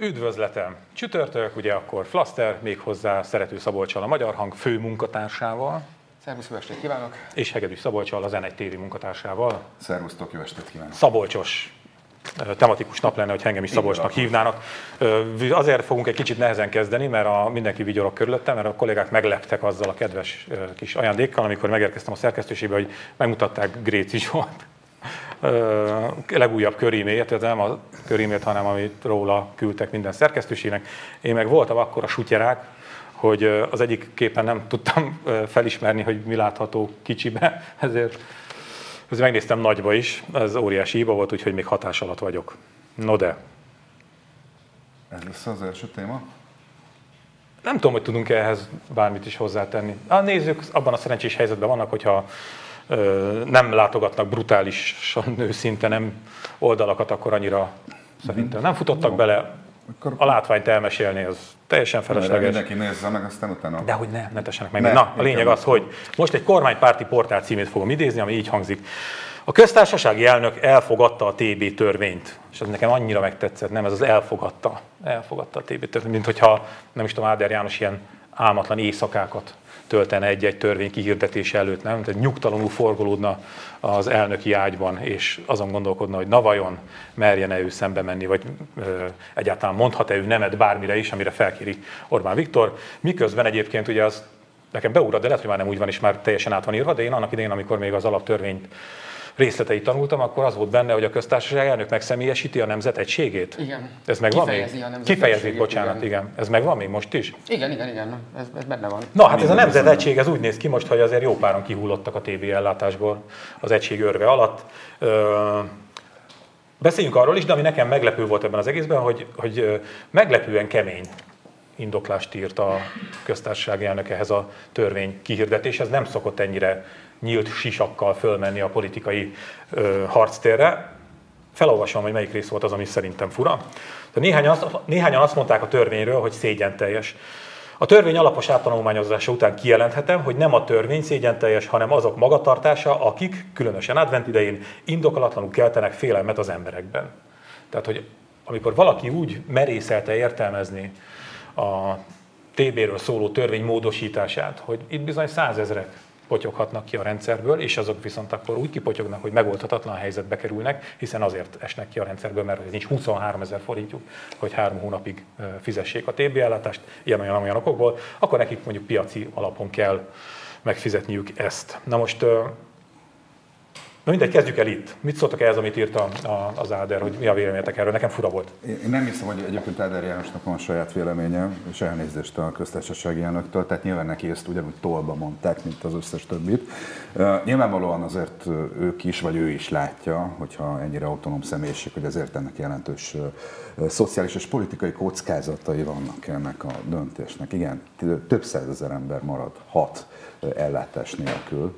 Üdvözletem! Csütörtök, ugye akkor Flaster, méghozzá Szerető Szabolcsal a Magyar Hang fő munkatársával. Szervusz, jó estét kívánok! És Hegedűs Szabolcsal az N1 TV munkatársával. Szervusztok, jó estét kívánok! Szabolcsos tematikus nap lenne, hogy engem is Szabolcsnak hívnának. Azért fogunk egy kicsit nehezen kezdeni, mert a, mindenki vigyorok körülöttem, mert a kollégák megleptek azzal a kedves kis ajándékkal, amikor megérkeztem a szerkesztőségbe, hogy megmutatták Gréci Zsolt legújabb körímét, tehát nem a körímét, hanem amit róla küldtek minden szerkesztőségnek. Én meg voltam akkor a sutyerák, hogy az egyik képen nem tudtam felismerni, hogy mi látható kicsibe, ezért, ezért megnéztem nagyba is, ez óriási hiba volt, úgyhogy még hatás alatt vagyok. No de. Ez lesz az első téma? Nem tudom, hogy tudunk ehhez bármit is hozzátenni. A nézzük, abban a szerencsés helyzetben vannak, hogyha nem látogatnak brutálisan őszinte nem oldalakat, akkor annyira szerintem nem futottak bele. A látványt elmesélni az teljesen felesleges. Mindenki nézze meg, aztán utána... De hogy ne, ne tessenek meg. Ne, Na, a lényeg az, hogy most egy kormánypárti portál címét fogom idézni, ami így hangzik. A köztársasági elnök elfogadta a TB törvényt, és ez nekem annyira megtetszett, nem, ez az elfogadta. Elfogadta a TB törvényt, mint hogyha, nem is tudom, Áder János ilyen álmatlan éjszakákat töltene egy-egy törvény kihirdetése előtt, nem? Tehát nyugtalanul forgolódna az elnöki ágyban, és azon gondolkodna, hogy na vajon merjen-e ő szembe menni, vagy ö, egyáltalán mondhat-e ő nemet bármire is, amire felkéri Orbán Viktor. Miközben egyébként ugye az nekem beúrad, de lehet, hogy már nem úgy van, és már teljesen át van írva, de én annak idején, amikor még az alaptörvényt részleteit tanultam, akkor az volt benne, hogy a köztársaság elnök megszemélyesíti a nemzet egységét. Igen. Ez megvan Kifejezi még? a nemzet Kifejezi, bocsánat, igen. igen. Ez megvan még most is? Igen, igen, igen, ez, ez benne van. Na, hát ez a nemzet egység, ez úgy néz ki most, hogy azért jó páran kihullottak a TB ellátásból az egység örve alatt. Ö, beszéljünk arról is, de ami nekem meglepő volt ebben az egészben, hogy, hogy meglepően kemény indoklást írt a köztársasági elnök ehhez a törvény kihirdetéshez. Nem szokott ennyire nyílt sisakkal fölmenni a politikai ö, harctérre. Felolvasom, hogy melyik rész volt az, ami szerintem fura. De néhányan, azt, néhányan azt mondták a törvényről, hogy szégyen teljes. A törvény alapos áttanulmányozása után kijelenthetem, hogy nem a törvény szégyen teljes, hanem azok magatartása, akik, különösen advent idején, indokolatlanul keltenek félelmet az emberekben. Tehát, hogy amikor valaki úgy merészelte értelmezni a TB-ről szóló törvény módosítását, hogy itt bizony százezrek potyoghatnak ki a rendszerből, és azok viszont akkor úgy kipotyognak, hogy megoldhatatlan helyzetbe kerülnek, hiszen azért esnek ki a rendszerből, mert nincs 23 ezer forintjuk, hogy három hónapig fizessék a TB ellátást, ilyen olyan olyan okokból, akkor nekik mondjuk piaci alapon kell megfizetniük ezt. Na most Na mindegy, kezdjük el itt. Mit szóltak ehhez, amit írt a, a, az Áder, hogy mi a véleményetek erről? Nekem fura volt. Én nem hiszem, hogy egyébként Áder Jánosnak van saját véleménye, és elnézést a köztársasági elnöktől, tehát nyilván neki ezt ugyanúgy tolba mondták, mint az összes többit. Uh, nyilvánvalóan azért ők is, vagy ő is látja, hogyha ennyire autonóm személyiség, hogy azért ennek jelentős szociális és politikai kockázatai vannak ennek a döntésnek. Igen, több százezer ember marad hat ellátás nélkül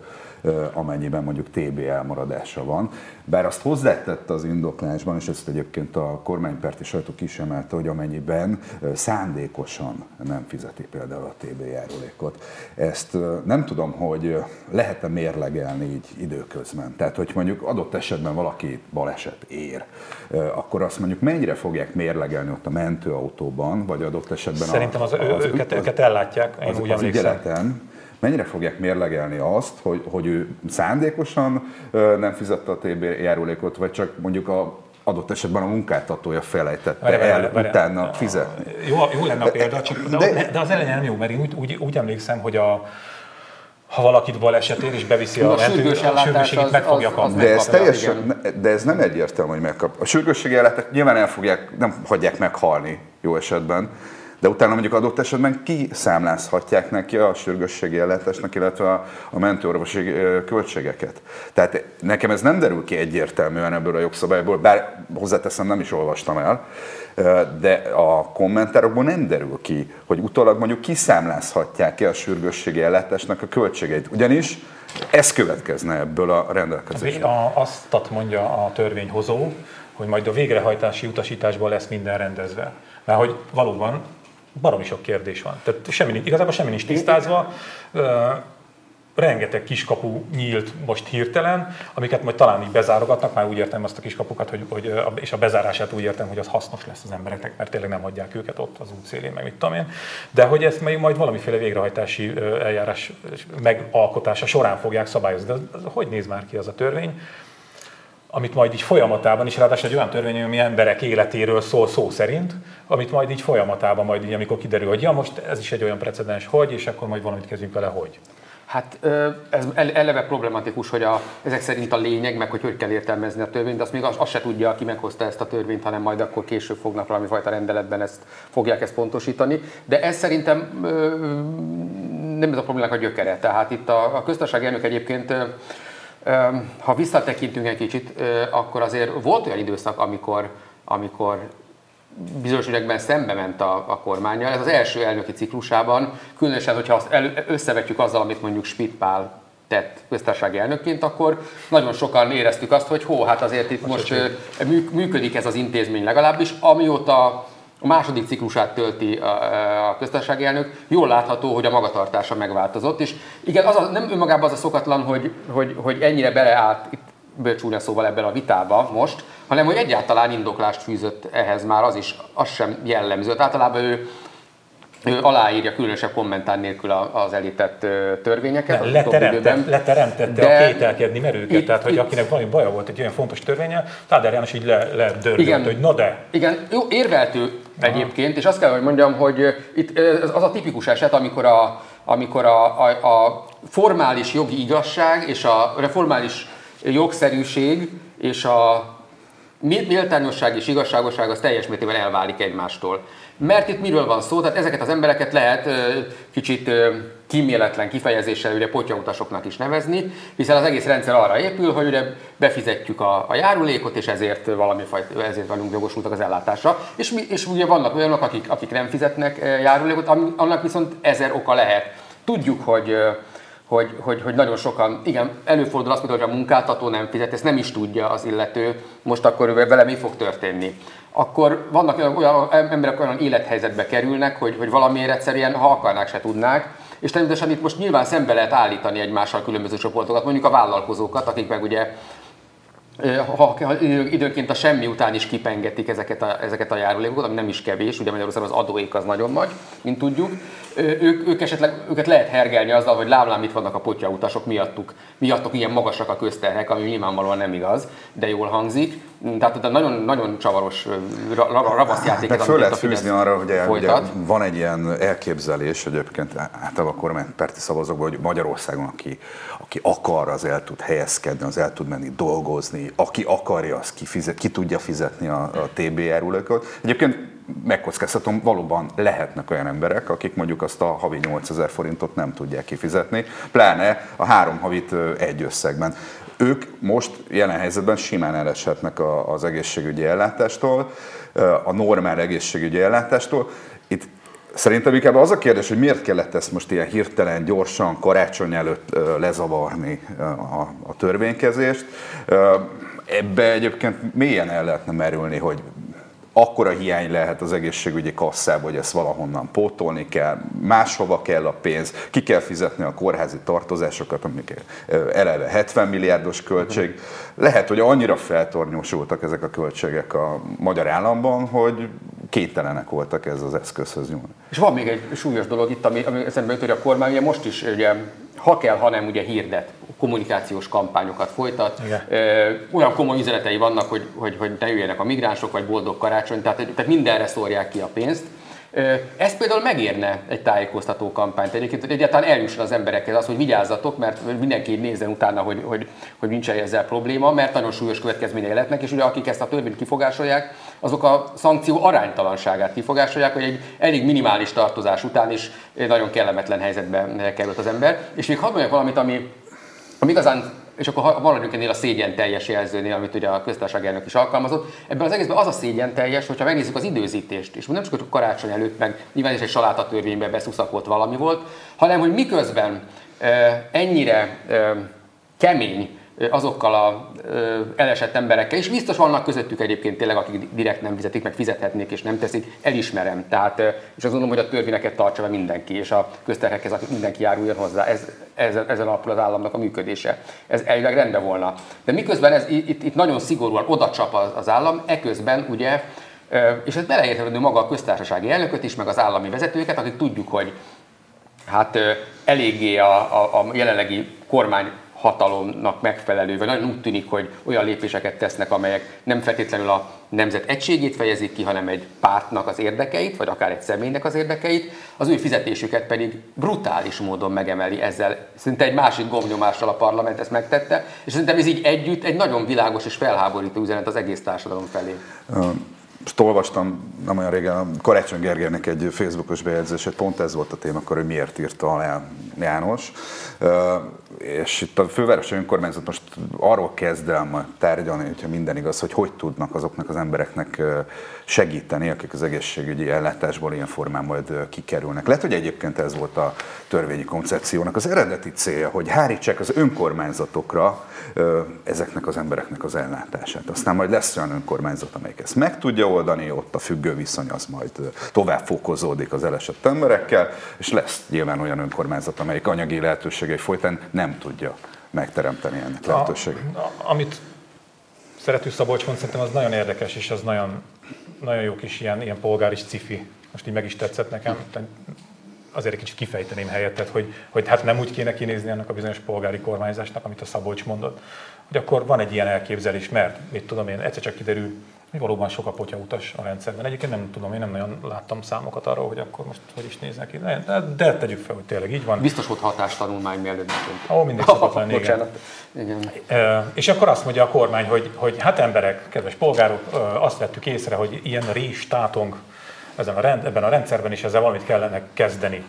amennyiben mondjuk TB elmaradása van. Bár azt hozzátette az indoklásban, és ezt egyébként a kormánypárti sajtó kisemelte, hogy amennyiben szándékosan nem fizeti például a TB járulékot. Ezt nem tudom, hogy lehet-e mérlegelni így időközben. Tehát, hogy mondjuk adott esetben valaki baleset ér, akkor azt mondjuk mennyire fogják mérlegelni ott a mentőautóban, vagy adott esetben Szerintem az, a, az, őket, őket ellátják, én az, úgy az emlékszem. ügyeleten, mennyire fogják mérlegelni azt, hogy, hogy ő szándékosan nem fizette a TB járulékot, vagy csak mondjuk a adott esetben a munkáltatója felejtette Várj, várj, el várj. utána fizetni. Jó, jó lenne a példa, csak de, de- de, az elején nem jó, mert én úgy, úgy, úgy emlékszem, hogy a, ha valakit baleset ér és beviszi a, A sürgős sürgősségét, meg fogja kapni. De ez, teljesen, de ez nem egyértelmű, hogy megkap. A sürgősségi ellátást nyilván el fogják, nem hagyják meghalni jó esetben, de utána mondjuk adott esetben kiszámlázhatják neki a sürgősségi ellátásnak, illetve a, a mentőorvosi költségeket. Tehát nekem ez nem derül ki egyértelműen ebből a jogszabályból, bár hozzáteszem nem is olvastam el, de a kommentárokból nem derül ki, hogy utólag mondjuk kiszámlázhatják-e a sürgősségi ellátásnak a költségeit. Ugyanis ez következne ebből a rendelkezésből. Azt mondja a törvényhozó, hogy majd a végrehajtási utasításban lesz minden rendezve. Mert hogy valóban baromi sok kérdés van. Tehát semmi, igazából semmi nincs tisztázva. Rengeteg kiskapu nyílt most hirtelen, amiket majd talán így bezárogatnak, már úgy értem azt a kiskapukat, hogy, hogy, és a bezárását úgy értem, hogy az hasznos lesz az embereknek, mert tényleg nem hagyják őket ott az útszélén, meg mit tudom én. De hogy ezt még majd valamiféle végrehajtási eljárás megalkotása során fogják szabályozni. De hogy néz már ki az a törvény? Amit majd így folyamatában is, ráadásul egy olyan törvény, ami emberek életéről szól szó szerint, amit majd így folyamatában, majd így, amikor kiderül, hogy ja, most ez is egy olyan precedens, hogy, és akkor majd valamit kezdjünk vele, hogy. Hát ez eleve problematikus, hogy a, ezek szerint a lényeg, meg hogy hogy kell értelmezni a törvényt, de azt még azt, azt se tudja, aki meghozta ezt a törvényt, hanem majd akkor később fognak valami fajta rendeletben ezt, fogják ezt pontosítani. De ez szerintem nem ez a problémák a gyökere. Tehát itt a, a köztársaság elnök egyébként ha visszatekintünk egy kicsit, akkor azért volt olyan időszak, amikor, amikor bizonyos ügyekben szembe ment a, a kormányjal. Ez az első elnöki ciklusában, különösen, hogyha azt el, összevetjük azzal, amit mondjuk Spitpál tett köztársasági elnökként, akkor nagyon sokan éreztük azt, hogy hó, hát azért itt most működik ez az intézmény legalábbis, amióta a második ciklusát tölti a köztársasági elnök, jól látható, hogy a magatartása megváltozott, és igen, az a, nem önmagában az a szokatlan, hogy, hogy, hogy ennyire beleállt itt bölcsúnya szóval ebben a vitába most, hanem hogy egyáltalán indoklást fűzött ehhez már az is, az sem jellemző. Általában ő ő aláírja különösebb kommentár nélkül az elített törvényeket. Ne, leteremtette, leteremtette de a kételkedni merőket, itt, tehát hogy itt, akinek valami baja volt egy olyan fontos törvénye, Táder János így le, le hogy na de. Igen, jó, érveltő egyébként, és azt kell, hogy mondjam, hogy itt az a tipikus eset, amikor a, amikor a, a, a formális jogi igazság és a formális jogszerűség és a méltányosság és igazságosság az teljes mértékben elválik egymástól. Mert itt miről van szó? Tehát ezeket az embereket lehet kicsit kíméletlen kifejezéssel ugye potyautasoknak is nevezni, hiszen az egész rendszer arra épül, hogy ugye befizetjük a, a járulékot, és ezért valami fajta, ezért vagyunk jogosultak az ellátásra. És, mi, és ugye vannak olyanok, akik, akik nem fizetnek járulékot, annak viszont ezer oka lehet. Tudjuk, hogy hogy, hogy, hogy nagyon sokan, igen, előfordul azt, hogy a munkáltató nem fizet, ezt nem is tudja az illető, most akkor vele mi fog történni akkor vannak olyan, emberek olyan élethelyzetbe kerülnek, hogy, hogy valamiért egyszerűen, ha akarnák, se tudnák, és természetesen itt most nyilván szembe lehet állítani egymással különböző csoportokat, mondjuk a vállalkozókat, akik meg ugye ha, ha időnként a semmi után is kipengetik ezeket a, ezeket a járulékokat, ami nem is kevés, ugye Magyarországon az adóék az nagyon nagy, mint tudjuk, ők, ők esetleg, őket lehet hergelni azzal, hogy lámlám itt vannak a potyautasok miattuk, miattuk ilyen magasak a közterhek, ami nyilvánvalóan nem igaz, de jól hangzik. Tehát nagyon, nagyon csavaros ravaszjáték. Hát, föl lehet fűzni arra, hogy ugye van egy ilyen elképzelés, hogy egyébként általában a kormánypárti szavazókban, hogy Magyarországon, aki, aki akar, az el tud helyezkedni, az el tud menni dolgozni, aki akarja, az ki, fizet, ki tudja fizetni a, a TBR Egyébként megkockáztatom, valóban lehetnek olyan emberek, akik mondjuk azt a havi 8000 forintot nem tudják kifizetni, pláne a három havit egy összegben. Ők most jelen helyzetben simán eleshetnek az egészségügyi ellátástól, a normál egészségügyi ellátástól. Itt Szerintem inkább az a kérdés, hogy miért kellett ezt most ilyen hirtelen, gyorsan, karácsony előtt lezavarni a, a törvénykezést. Ebbe egyébként mélyen el lehetne merülni, hogy akkora hiány lehet az egészségügyi kasszába, hogy ezt valahonnan pótolni kell, máshova kell a pénz, ki kell fizetni a kórházi tartozásokat, amik eleve 70 milliárdos költség. Lehet, hogy annyira feltornyosultak ezek a költségek a magyar államban, hogy képtelenek voltak ez az eszközhöz nyúlni. És van még egy súlyos dolog itt, ami, ami eszembe jut, hogy a kormány ugye most is ugye, ha kell, ha nem, ugye hirdet, kommunikációs kampányokat folytat. Igen. Olyan komoly üzenetei vannak, hogy, hogy, hogy ne jöjjenek a migránsok, vagy boldog karácsony, tehát, tehát mindenre szórják ki a pénzt. Ez például megérne egy tájékoztató kampányt egyébként, hogy egyáltalán eljusson az emberekhez az, hogy vigyázzatok, mert mindenki nézzen utána, hogy, hogy, hogy nincs ezzel probléma, mert nagyon súlyos következményei lehetnek, és ugye akik ezt a törvényt kifogásolják, azok a szankció aránytalanságát kifogásolják, hogy egy elég minimális tartozás után is nagyon kellemetlen helyzetbe került az ember. És még hadd mondjak valamit, ami, ami igazán és akkor maradjunk ennél a szégyen teljes jelzőnél, amit ugye a köztársaság elnök is alkalmazott. Ebben az egészben az a szégyen teljes, hogyha megnézzük az időzítést, és nem csak a karácsony előtt, meg nyilván is egy salátatörvénybe beszuszakolt valami volt, hanem hogy miközben ennyire kemény azokkal a elesett emberekkel, és biztos vannak közöttük egyébként tényleg, akik direkt nem fizetik, meg fizethetnék és nem teszik, elismerem. Tehát, és azt gondolom, hogy a törvényeket tartsa be mindenki, és a közterhekhez mindenki járuljon hozzá. Ez, ez, ezen alapul az államnak a működése. Ez elvileg rendben volna. De miközben ez itt, itt nagyon szigorúan oda csap az, az állam, eközben ugye, és ez beleérthető maga a köztársasági elnököt is, meg az állami vezetőket, akik tudjuk, hogy hát eléggé a, a, a jelenlegi kormány hatalomnak megfelelő, vagy nagyon úgy tűnik, hogy olyan lépéseket tesznek, amelyek nem feltétlenül a nemzet egységét fejezik ki, hanem egy pártnak az érdekeit, vagy akár egy személynek az érdekeit, az ő fizetésüket pedig brutális módon megemeli ezzel. Szinte egy másik gombnyomással a parlament ezt megtette, és szerintem ez így együtt egy nagyon világos és felháborító üzenet az egész társadalom felé. Most olvastam nem olyan régen Karácsony Gergelynek egy Facebookos bejegyzését, pont ez volt a téma, akkor, hogy miért írta alá János és itt a fővárosi önkormányzat most arról kezd el majd tárgyalni, hogyha minden igaz, hogy hogy tudnak azoknak az embereknek segíteni, akik az egészségügyi ellátásból ilyen formán majd kikerülnek. Lehet, hogy egyébként ez volt a törvényi koncepciónak az eredeti célja, hogy hárítsák az önkormányzatokra ezeknek az embereknek az ellátását. Aztán majd lesz olyan önkormányzat, amelyik ezt meg tudja oldani, ott a függő viszony az majd tovább fokozódik az elesett emberekkel, és lesz nyilván olyan önkormányzat, amelyik anyagi lehetőségei folytán nem tudja megteremteni ennek lehetőséget. Amit szerető Szabolcs mond, szerintem az nagyon érdekes, és az nagyon, nagyon jó kis ilyen, ilyen polgári cifi. Most így meg is tetszett nekem. Azért egy kicsit kifejteném helyettet, hogy, hogy hát nem úgy kéne kinézni annak a bizonyos polgári kormányzásnak, amit a Szabolcs mondott, hogy akkor van egy ilyen elképzelés, mert mit tudom én, egyszer csak kiderül, hogy valóban sok a utas a rendszerben. Egyébként nem tudom, én nem nagyon láttam számokat arról, hogy akkor most hogy is néznek ki. De, de tegyük fel, hogy tényleg így van. Biztos volt hatástanulmány mielőtt. Ó, mindig szokott lenni, igen. igen. E, és akkor azt mondja a kormány, hogy, hogy hát emberek, kedves polgárok, azt vettük észre, hogy ilyen rés tátong ezen a rend, ebben a rendszerben, és ezzel valamit kellene kezdeni.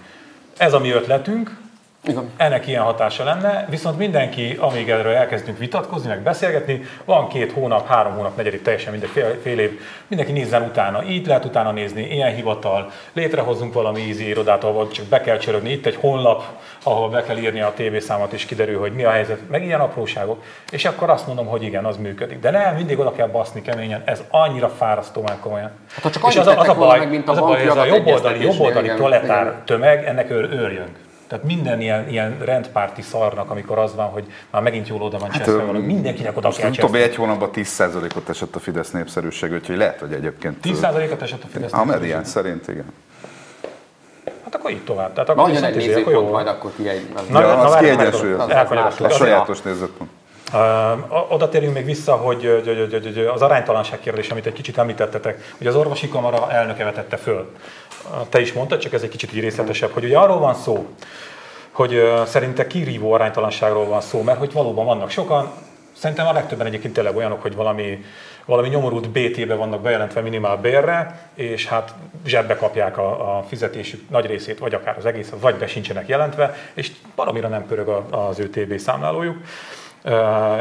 Ez a mi ötletünk, igen. Ennek ilyen hatása lenne, viszont mindenki, amíg erről elkezdünk vitatkozni, meg beszélgetni, van két hónap, három hónap, negyedik, teljesen mindegy, fél, fél év, mindenki nézzen utána, így lehet utána nézni, ilyen hivatal, létrehozunk valami ízi irodát, ahol csak be kell csörögni, itt egy honlap, ahol be kell írni a tévészámot, és kiderül, hogy mi a helyzet, meg ilyen apróságok, és akkor azt mondom, hogy igen, az működik. De nem, mindig oda kell baszni keményen, ez annyira fárasztó már komolyan. Hát, csak és az, az, a baj, meg, mint a, az a baj, ez a jobboldali, jobboldali proletár tömeg, ennek őr, őrjönk. Tehát minden ilyen, ilyen rendpárti szarnak, amikor az van, hogy már megint jól oda van hát, cseszve valami, mindenkinek oda kell Utóbbi egy hónapban 10%-ot esett a Fidesz népszerűség, úgyhogy lehet, hogy egyébként... 10%-ot esett a Fidesz A medián szerint, igen. Hát akkor így tovább. Tehát akkor Nagyon egy izé, nézőpont, majd akkor ki egy... Na, ja, az kiegyensúlyozott. A sajátos nézőpont. Oda térjünk még vissza, hogy, az aránytalanság kérdés, amit egy kicsit említettetek, hogy az orvosi kamara elnöke vetette föl. Te is mondtad, csak ez egy kicsit így részletesebb, hogy ugye arról van szó, hogy szerinte kirívó aránytalanságról van szó, mert hogy valóban vannak sokan, szerintem a legtöbben egyébként tényleg olyanok, hogy valami, valami nyomorult BT-be vannak bejelentve minimál bérre, és hát zsebbe kapják a, a fizetésük nagy részét, vagy akár az egész, vagy be sincsenek jelentve, és valamire nem pörög az ő TB számlálójuk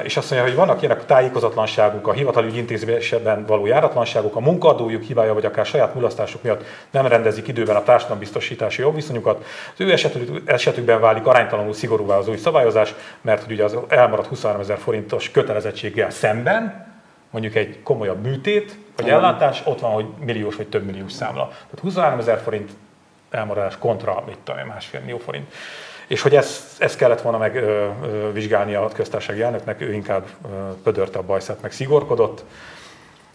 és azt mondja, hogy vannak ilyenek tájékozatlanságuk, a hivatalügyi intézményben való járatlanságuk, a munkadójuk hibája, vagy akár saját mulasztásuk miatt nem rendezik időben a társadalombiztosítási jogviszonyukat. Az ő esetük, esetükben válik aránytalanul szigorúvá az új szabályozás, mert hogy ugye az elmaradt 23 ezer forintos kötelezettséggel szemben, mondjuk egy komolyabb műtét, vagy ellátás, ott van, hogy milliós vagy több milliós számla. Tehát 23 ezer forint elmaradás kontra, mit tudom, másfél millió forint. És hogy ezt, ezt kellett volna megvizsgálni a köztársasági elnöknek, ő inkább pödörte a bajszát, meg szigorkodott.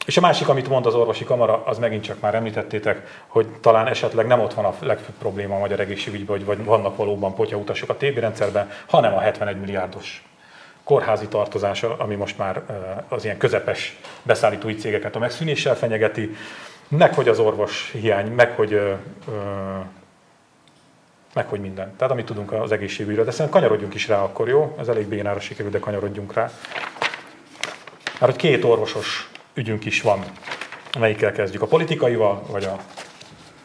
És a másik, amit mond az orvosi kamara, az megint csak már említettétek, hogy talán esetleg nem ott van a legfőbb probléma a magyar egészségügyben, hogy vagy vannak valóban utasok a TB rendszerben, hanem a 71 milliárdos kórházi tartozása, ami most már az ilyen közepes beszállítói cégeket a megszűnéssel fenyegeti, meg hogy az orvos hiány, meg hogy meg hogy minden. Tehát amit tudunk az egészségügyről. De szerintem kanyarodjunk is rá akkor, jó? Ez elég bénára sikerül, de kanyarodjunk rá. Mert hogy két orvosos ügyünk is van. Melyikkel kezdjük? A politikaival, vagy a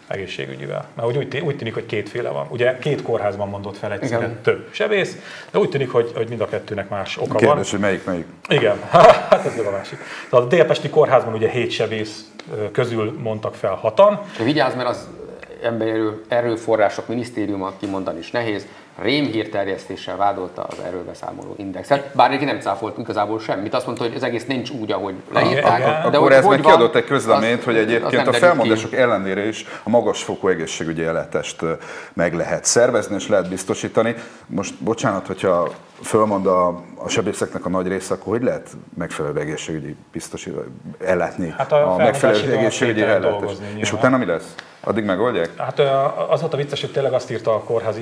egészségügyivel? Mert úgy, úgy tűnik, hogy kétféle van. Ugye két kórházban mondott fel egyszerűen Igen. több sebész, de úgy tűnik, hogy, hogy mind a kettőnek más oka Kérdés, van. Kérdés, hogy melyik melyik? Igen, hát ez a másik. Tehát a Délpesti kórházban ugye hét sebész közül mondtak fel hatan. Vigyázz, mert az emberi erő, erőforrások minisztériuma kimondani is nehéz, rémhírterjesztéssel vádolta az erőbeszámoló indexet, bár neki nem cáfolt igazából semmit, azt mondta, hogy ez egész nincs úgy, ahogy leírták. De akkor ez meg kiadott egy közleményt, hogy egyébként a felmondások ki. ellenére is a magasfokú egészségügyi ellátást meg lehet szervezni és lehet biztosítani. Most bocsánat, hogyha fölmond a, a sebészeknek a nagy része, akkor hogy lehet megfelelő egészségügyi biztosítani, ellátni hát a, a megfelelő egészségügyi ellátást? És utána mi lesz? Addig megoldják? Hát az volt a vicces, hogy tényleg azt írta a kórház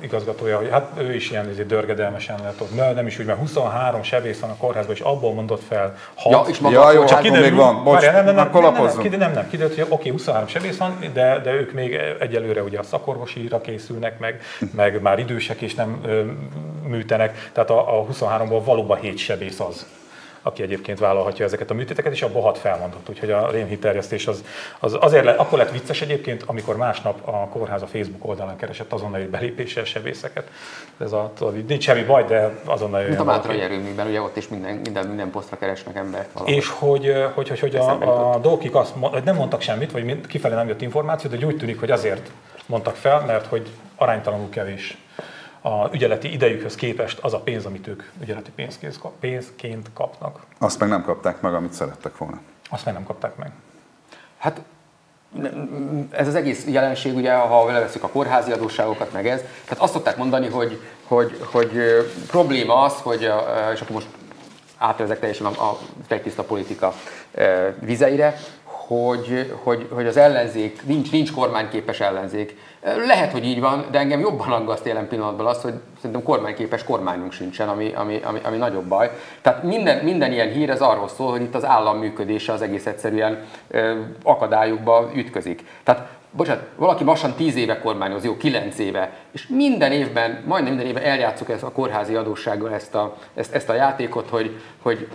igazgatója, hogy hát ő is ilyen izé dörgedelmesen lett ott. Nem, nem is úgy, mert 23 sebész van a kórházban, és abból mondott fel 6. Ja, és maga ja, jó, csak kiderül, még van. Bocs, nem, nem, nem, akkor nem, nem, nem, nem, nem, kiderült, hogy oké, okay, 23 sebész van, de, de ők még egyelőre ugye a szakorvosira készülnek, meg, meg már idősek és nem ö, műtenek. Tehát a, a 23-ból valóban 7 sebész az aki egyébként vállalhatja ezeket a műtéteket, és abból hat felmondott. Úgyhogy a rémhiterjesztés az, az azért le, akkor lett vicces egyébként, amikor másnap a kórház a Facebook oldalán keresett azonnali belépéssel sebészeket. Ez a, tudod, nincs semmi baj, de azonnal Mint a Mátrai erőműben, ugye ott is minden, minden, minden posztra keresnek embert. Valahogy. És hogy, hogy, hogy, hogy a, a dolgok azt hogy nem mondtak semmit, vagy kifelé nem jött információ, de úgy tűnik, hogy azért mondtak fel, mert hogy aránytalanul kevés a ügyeleti idejükhöz képest az a pénz, amit ők ügyeleti pénzként kapnak. Azt meg nem kapták meg, amit szerettek volna. Azt meg nem kapták meg. Hát ez az egész jelenség, ugye, ha leveszünk a kórházi adósságokat, meg ez, tehát azt szokták mondani, hogy, hogy, hogy probléma az, hogy, és akkor most átvezek teljesen a, a tiszta politika vizeire, hogy, hogy, hogy az ellenzék, nincs, nincs kormányképes ellenzék. Lehet, hogy így van, de engem jobban aggaszt jelen pillanatban az, hogy szerintem kormányképes kormányunk sincsen, ami, ami, ami, ami nagyobb baj. Tehát minden, minden ilyen hír ez arról szól, hogy itt az állam működése az egész egyszerűen ö, akadályokba ütközik. Tehát bocsánat, valaki lassan 10 éve kormányoz, jó, 9 éve, és minden évben, majdnem minden évben eljátszuk ezt a kórházi adóssággal ezt a, ezt, ezt a játékot, hogy, hogy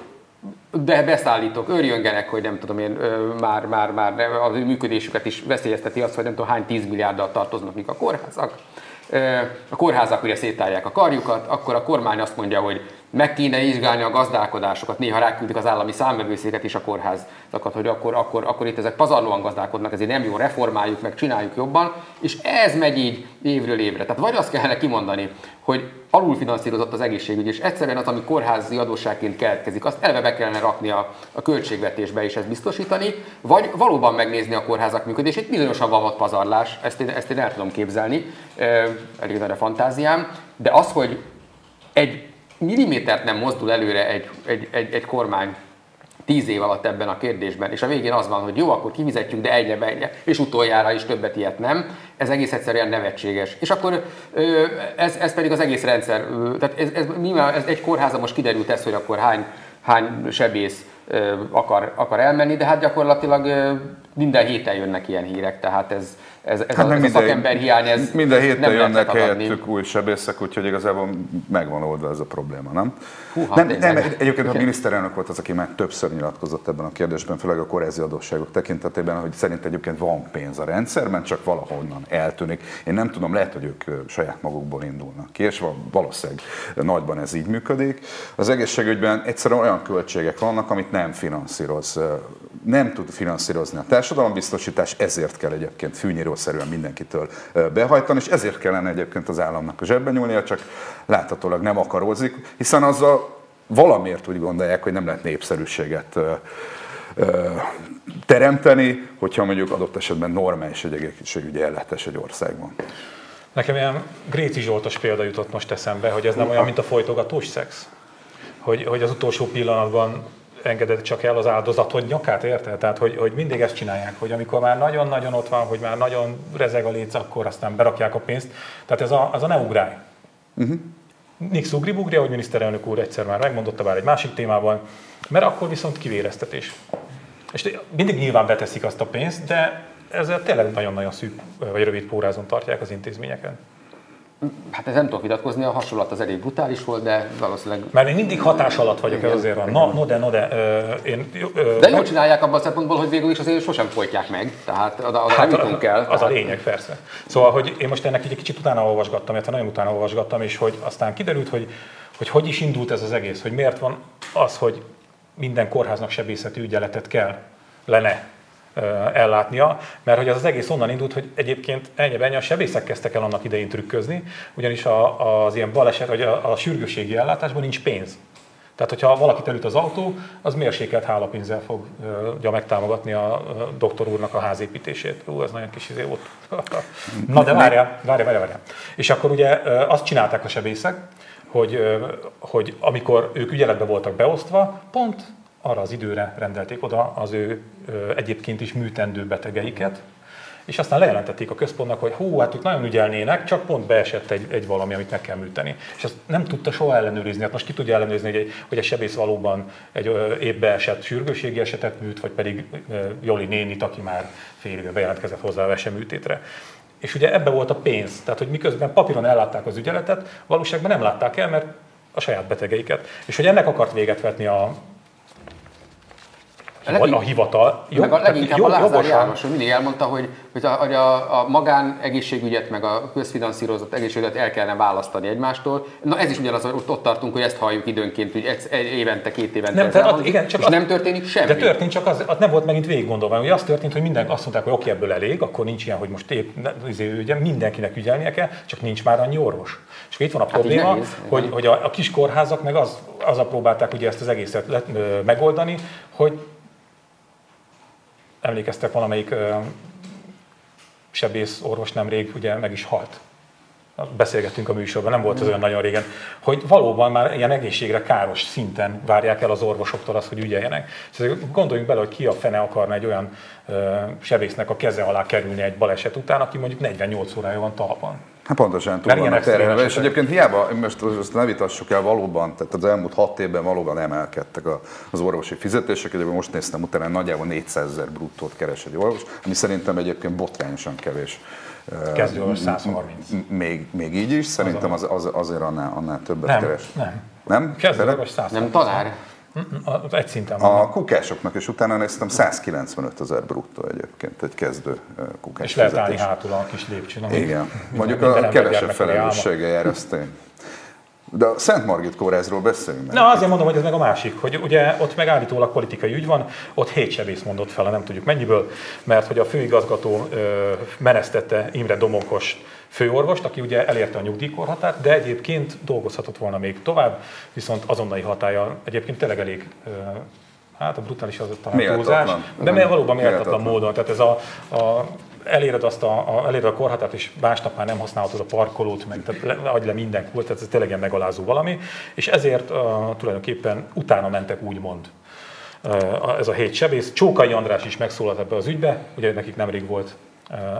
de beszállítók örjöngenek, hogy nem tudom én, már, már, már az ő működésüket is veszélyezteti azt, hogy nem tudom hány 10 milliárddal tartoznak mik a kórházak. A kórházak ugye szétálják a karjukat, akkor a kormány azt mondja, hogy meg kéne vizsgálni a gazdálkodásokat, néha ráküldik az állami számbevőszéket is a kórházakat, hogy akkor, akkor, akkor itt ezek pazarlóan gazdálkodnak, ezért nem jó, reformáljuk meg, csináljuk jobban, és ez megy így évről évre. Tehát vagy azt kellene kimondani, hogy alulfinanszírozott az egészségügy, és egyszerűen az, ami kórházi adósságként keletkezik, azt elve be kellene rakni a, a költségvetésbe és ezt biztosítani, vagy valóban megnézni a kórházak működését, bizonyosan van ott pazarlás, ezt én, ezt én el tudom képzelni, elég nagy a fantáziám, de az, hogy egy millimétert nem mozdul előre egy, egy, egy, egy kormány tíz év alatt ebben a kérdésben, és a végén az van, hogy jó, akkor kivizetjük, de egyre, egyre, és utoljára is többet ilyet nem, ez egész egyszerűen nevetséges. És akkor ez, ez pedig az egész rendszer, tehát ez, ez, ez egy kórháza most kiderült ez, hogy akkor hány, hány sebész akar, akar elmenni, de hát gyakorlatilag minden héten jönnek ilyen hírek, tehát ez, ez, ez, hát a, ez minden, a szakember hiány, ez Minden héten jönnek helyettük új sebészek, úgyhogy igazából megvan oldva ez a probléma, nem? Húha, nem, nem, egyébként a miniszterelnök volt az, aki már többször nyilatkozott ebben a kérdésben, főleg a korázi adósságok tekintetében, hogy szerint egyébként van pénz a rendszerben, csak valahonnan eltűnik. Én nem tudom, lehet, hogy ők saját magukból indulnak ki, és valószínűleg nagyban ez így működik. Az egészségügyben egyszerűen olyan költségek vannak, amit nem finanszíroz, nem tud finanszírozni a társadalombiztosítás, ezért kell egyébként fűnyírószerűen mindenkitől behajtani, és ezért kellene egyébként az államnak a zsebben nyúlnia, csak láthatólag nem akarózik, hiszen azzal valamiért úgy gondolják, hogy nem lehet népszerűséget teremteni, hogyha mondjuk adott esetben normális egy egészségügyi ellátás egy országban. Nekem ilyen Gréci Zsoltos példa jutott most eszembe, hogy ez nem olyan, mint a folytogatós szex. Hogy, hogy az utolsó pillanatban engedett csak el az áldozatod nyakát, érted? Tehát, hogy, hogy mindig ezt csinálják, hogy amikor már nagyon-nagyon ott van, hogy már nagyon rezeg a léc, akkor aztán berakják a pénzt. Tehát ez a, az a ne ugrálj. Uh-huh. Nix ugri ahogy miniszterelnök úr egyszer már megmondotta bár egy másik témában, mert akkor viszont kivéreztetés. És mindig nyilván beteszik azt a pénzt, de ezzel tényleg nagyon-nagyon szűk vagy rövid pórázon tartják az intézményeken. Hát ez nem tudok vitatkozni, a hasonlat az elég brutális volt, de valószínűleg... Mert én mindig hatás alatt vagyok, igen, ez azért van. No, no de, no de. Ö, én, ö, de jól csinálják abban a szempontból, hogy végül is azért sosem folytják meg, tehát oda, oda hát, nem kell. Az tehát... a lényeg, persze. Szóval, hogy én most ennek egy kicsit utána olvasgattam, illetve nagyon utána olvasgattam, és hogy aztán kiderült, hogy, hogy hogy is indult ez az egész, hogy miért van az, hogy minden kórháznak sebészeti ügyeletet kell lenne ellátnia, mert hogy az, az egész onnan indult, hogy egyébként ennyi ennyi a sebészek kezdtek el annak idején trükközni, ugyanis a, az ilyen baleset, vagy a, a sürgőségi ellátásban nincs pénz. Tehát, hogyha valaki elüt az autó, az mérsékelt hálapénzzel fogja megtámogatni a doktor úrnak a házépítését. Ú, ez nagyon kis izé volt. Na de várjál, várjál, várjál, várjál. És akkor ugye azt csinálták a sebészek, hogy, hogy amikor ők ügyeletbe voltak beosztva, pont arra az időre rendelték oda az ő egyébként is műtendő betegeiket, és aztán lejelentették a központnak, hogy hú, hát itt nagyon ügyelnének, csak pont beesett egy, egy valami, amit meg kell műteni. És azt nem tudta soha ellenőrizni. Hát most ki tudja ellenőrizni, hogy egy, hogy egy sebész valóban egy épp beesett sürgőségi esetet műt, vagy pedig Joli nénit, aki már fél éve bejelentkezett hozzá a veseműtétre. És ugye ebbe volt a pénz, tehát hogy miközben papíron ellátták az ügyeletet, valóságban nem látták el, mert a saját betegeiket. És hogy ennek akart véget vetni a vagy a hivatal. Jó, meg a leginkább jó, a Lázár János, hogy mindig elmondta, hogy, hogy, a, a, a magán egészségügyet, meg a közfinanszírozott egészségügyet el kellene választani egymástól. Na ez is ugyanaz, hogy ott, ott tartunk, hogy ezt halljuk időnként, hogy egy, egy évente, két évente. Nem, tehát, igen, csak és az, nem történik semmi. De történt, csak az, az nem volt megint végig gondolva. Hogy az történt, hogy minden azt mondták, hogy oké, ebből elég, akkor nincs ilyen, hogy most épp, izé, ugye, mindenkinek ügyelnie kell, csak nincs már annyi orvos. És itt van a hát probléma, nehéz, hogy, hogy a, a kis kórházak meg az, az a próbálták ugye ezt az egészet le, megoldani, hogy emlékeztek valamelyik sebész orvos nemrég ugye meg is halt. Beszélgettünk a műsorban, nem volt ez olyan nagyon régen, hogy valóban már ilyen egészségre káros szinten várják el az orvosoktól azt, hogy ügyeljenek. Szóval gondoljunk bele, hogy ki a fene akarna egy olyan ö, sebésznek a keze alá kerülni egy baleset után, aki mondjuk 48 órája van talpon. Hát pontosan túl vannak terhelve, és egyébként hiába, most azt ne vitassuk el valóban, tehát az elmúlt hat évben valóban emelkedtek az orvosi fizetések, egyébként most néztem utána, nagyjából 400 ezer bruttót keres egy orvos, ami szerintem egyébként botrányosan kevés. Kezdő 130. Még, még így is, szerintem az, az, azért annál, annál többet nem, keres. Nem, nem. Kezdő Nem tanár? Az egy szinten van. A kukásoknak is utána néztem 195 ezer bruttó egyébként egy kezdő kukás És lehet állni hátul a kis lépcsőn. Igen, mondjuk a kevesebb felelőssége jár, azt én. De a Szent Margit kórházról beszéljünk Na azért mondom, hogy ez meg a másik, hogy ugye ott meg állítólag politikai ügy van, ott hét sebész mondott fel, nem tudjuk mennyiből, mert hogy a főigazgató ö, menesztette Imre Domokos főorvost, aki ugye elérte a nyugdíjkorhatárt, de egyébként dolgozhatott volna még tovább, viszont azonnali hatája egyébként tényleg elég hát a brutális az talán túlzás, de mert valóban méltatlan. módon. Tehát ez a, a eléred, azt a, a, eléred a korhatárt, és másnap már nem használhatod a parkolót, meg tehát le, adj le minden kult, tehát ez tényleg egy megalázó valami, és ezért uh, tulajdonképpen utána mentek úgymond uh, ez a hét sebész. Csókai András is megszólalt ebbe az ügybe, ugye nekik nemrég volt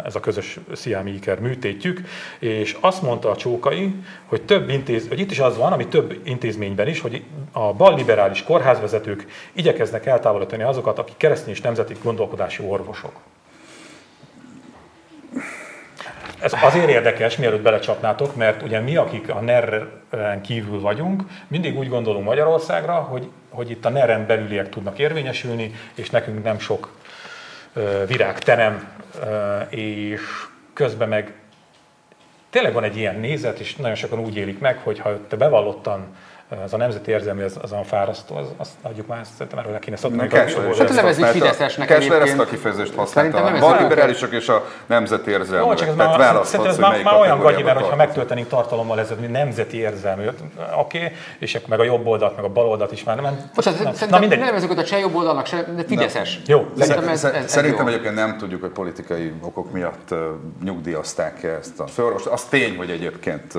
ez a közös sziámi iker műtétjük, és azt mondta a Csókai, hogy több intéz, hogy itt is az van, ami több intézményben is, hogy a balliberális kórházvezetők igyekeznek eltávolítani azokat, akik keresztény és nemzeti gondolkodású orvosok. Ez azért érdekes, mielőtt belecsapnátok, mert ugye mi, akik a ner kívül vagyunk, mindig úgy gondolunk Magyarországra, hogy, hogy itt a NER-en belüliek tudnak érvényesülni, és nekünk nem sok virágterem, és közben meg tényleg van egy ilyen nézet, és nagyon sokan úgy élik meg, hogy ha te bevallottan ez a nemzeti érzelmi, ez az a fárasztó, az, azt adjuk már, szerintem erről kéne szokni. Nem, Kessler hát nevezzük Fideszesnek Kessler ezt a kifejezést használta. A liberálisok és a nemzeti érzelmi. Jó, csak ez már, szerintem ez már, már olyan gagyi, mert ha megtöltenénk tartalommal ez a nemzeti érzelmű, oké, okay, és meg a jobb oldalt, meg a bal oldalt is már nem. Most nem, szerintem nem nevezzük a cseh jobb oldalnak, de Fideszes. Jó, szerintem egyébként nem tudjuk, hogy politikai okok miatt nyugdíjazták ezt a főorvost. Az tény, hogy egyébként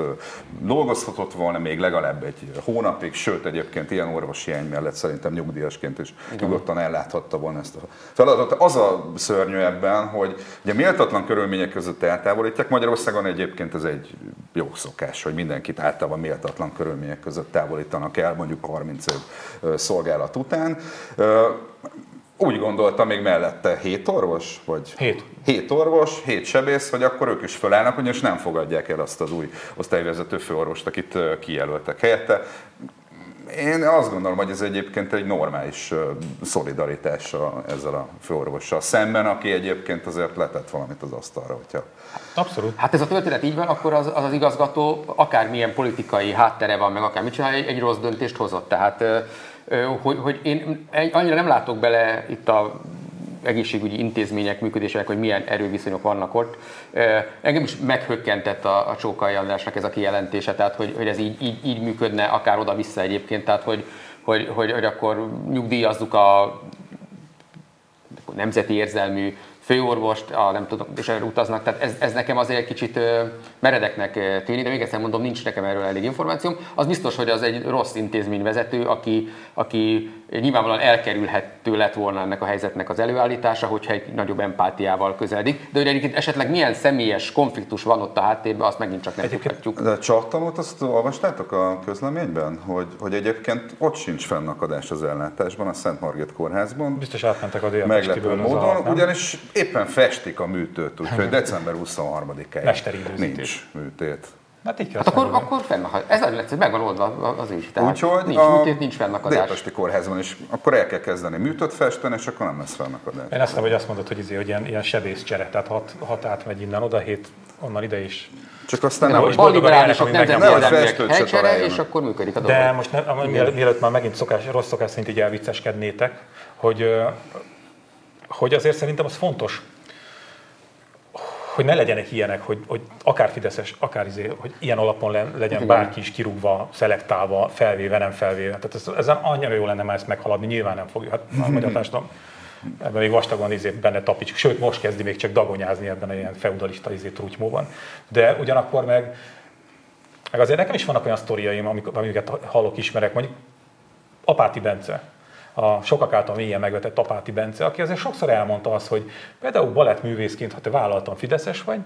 dolgozhatott volna még legalább egy hónapig, sőt egyébként ilyen orvosi hiány mellett szerintem nyugdíjasként is Igen. nyugodtan elláthatta volna ezt a feladatot. Az a szörnyű ebben, hogy ugye méltatlan körülmények között eltávolítják. Magyarországon egyébként ez egy jó szokás, hogy mindenkit általában méltatlan körülmények között távolítanak el, mondjuk 30 év szolgálat után. Úgy gondolta még mellette hét orvos? Vagy hét. Hét orvos, hét sebész, hogy akkor ők is fölállnak, ugyanis nem fogadják el azt az új osztályvezető főorvost, akit kijelöltek helyette. Én azt gondolom, hogy ez egyébként egy normális szolidaritás ezzel a főorvossal szemben, aki egyébként azért letett valamit az asztalra, hogyha... Abszolút. Hát ez a történet így van, akkor az az, az igazgató akármilyen politikai háttere van, meg akár mit csinál, egy, egy rossz döntést hozott. Tehát hogy, hogy én annyira nem látok bele itt a egészségügyi intézmények működésének, hogy milyen erőviszonyok vannak ott. Engem is meghökkentett a, a Csókai Andrásnak ez a kijelentése, tehát hogy, hogy ez így, így, így működne akár oda-vissza egyébként, tehát hogy, hogy, hogy, hogy akkor nyugdíjazzuk a nemzeti érzelmű főorvost, a, nem tudom, és erre utaznak, tehát ez, ez nekem azért egy kicsit meredeknek tűnik, de még egyszer mondom, nincs nekem erről elég információm. Az biztos, hogy az egy rossz intézményvezető, aki, aki nyilvánvalóan elkerülhető lett volna ennek a helyzetnek az előállítása, hogyha egy nagyobb empátiával közeledik. De hogy egyébként esetleg milyen személyes konfliktus van ott a háttérben, azt megint csak nem egyébként, tudhatjuk. De csattanót azt olvastátok a közleményben, hogy, hogy egyébként ott sincs fennakadás az ellátásban, a Szent Margit kórházban. Biztos átmentek a Meglepő módon, ugyanis éppen festik a műtőt, úgyhogy december 23-áig nincs műtét. Hát, így hát akkor, akkor fennakad. Ez a legegyszerűbb, meg van oldva az is. Tehát Úgyhogy nincs a műtét, nincs fennakadás. Délpesti kórházban is, akkor el kell kezdeni műtőt festeni, és akkor nem lesz fennakadás. Én ezt hogy azt mondod, hogy, izé, hogy ilyen, ilyen sebészcsere, tehát hat, hat átmegy innen oda, hét onnan ide is. Csak aztán nem, hogy liberálisok nemzetvédelmiek helycsere, és akkor működik a dolog. De most ne, mielőtt már megint szokás, rossz szokás szerint így elvicceskednétek, hogy, hogy azért szerintem az fontos, hogy ne legyenek ilyenek, hogy, hogy akár Fideszes, akár izé, hogy ilyen alapon legyen bárki is kirúgva, szelektálva, felvéve, nem felvéve. Tehát ez, ezen annyira jó lenne már ezt meghaladni, nyilván nem fogja. Hát a magyar társadalom ebben még vastagon izé benne tapics, sőt most kezdi még csak dagonyázni ebben a ilyen feudalista izé trutymóban. De ugyanakkor meg, meg azért nekem is vannak olyan sztoriaim, amiket hallok, ismerek, mondjuk Apáti Bence, a sokak által mélyen megvetett Tapáti Bence, aki azért sokszor elmondta azt, hogy például balettművészként, ha te vállaltan Fideszes vagy,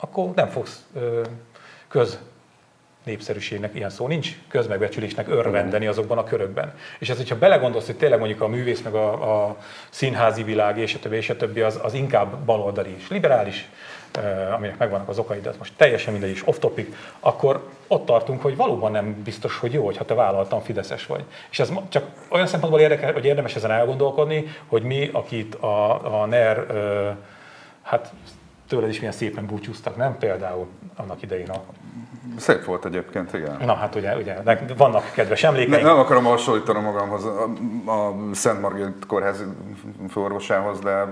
akkor nem fogsz ö, köz népszerűségnek ilyen szó nincs, közmegbecsülésnek örvendeni azokban a körökben. És ez, hogyha belegondolsz, hogy tényleg mondjuk a művész, meg a, a színházi világ, és a többi, és a többi, az, az inkább baloldali és liberális, aminek megvannak az okai, de most teljesen mindegy is off-topic, akkor ott tartunk, hogy valóban nem biztos, hogy jó, hogyha te vállaltan Fideszes vagy. És ez csak olyan szempontból érdekel, hogy érdemes ezen elgondolkodni, hogy mi, akit a, a NER, hát tőled is milyen szépen búcsúztak, nem? Például annak idején a Szép volt egyébként, igen. Na hát ugye, ugye vannak kedves emlékeim. Ne, nem akarom hasonlítani magamhoz a, a Szent Margit kórház főorvosához, de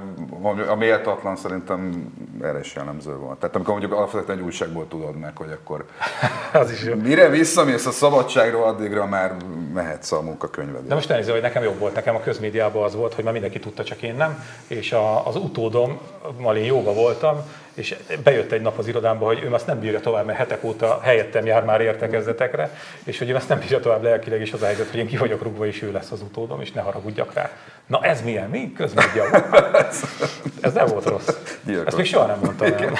a méltatlan szerintem erre is jellemző volt. Tehát amikor mondjuk alapvetően egy újságból tudod meg, hogy akkor az is jó. mire visszamész a szabadságról, addigra már mehetsz a munkakönyved. De most elnéző, hogy nekem jobb volt, nekem a közmédiában az volt, hogy már mindenki tudta, csak én nem, és a, az utódom, én jóba voltam, és bejött egy nap az irodámba, hogy ő azt nem bírja tovább, mert hetek óta helyettem jár már értekezletekre, és hogy ő azt nem bírja tovább lelkileg, és az a helyzet, hogy én ki vagyok rúgva, és ő lesz az utódom, és ne haragudjak rá. Na ez milyen? Mi? Közmédia Ez nem volt rossz. Gyilkos. Ezt még soha nem mondtam el.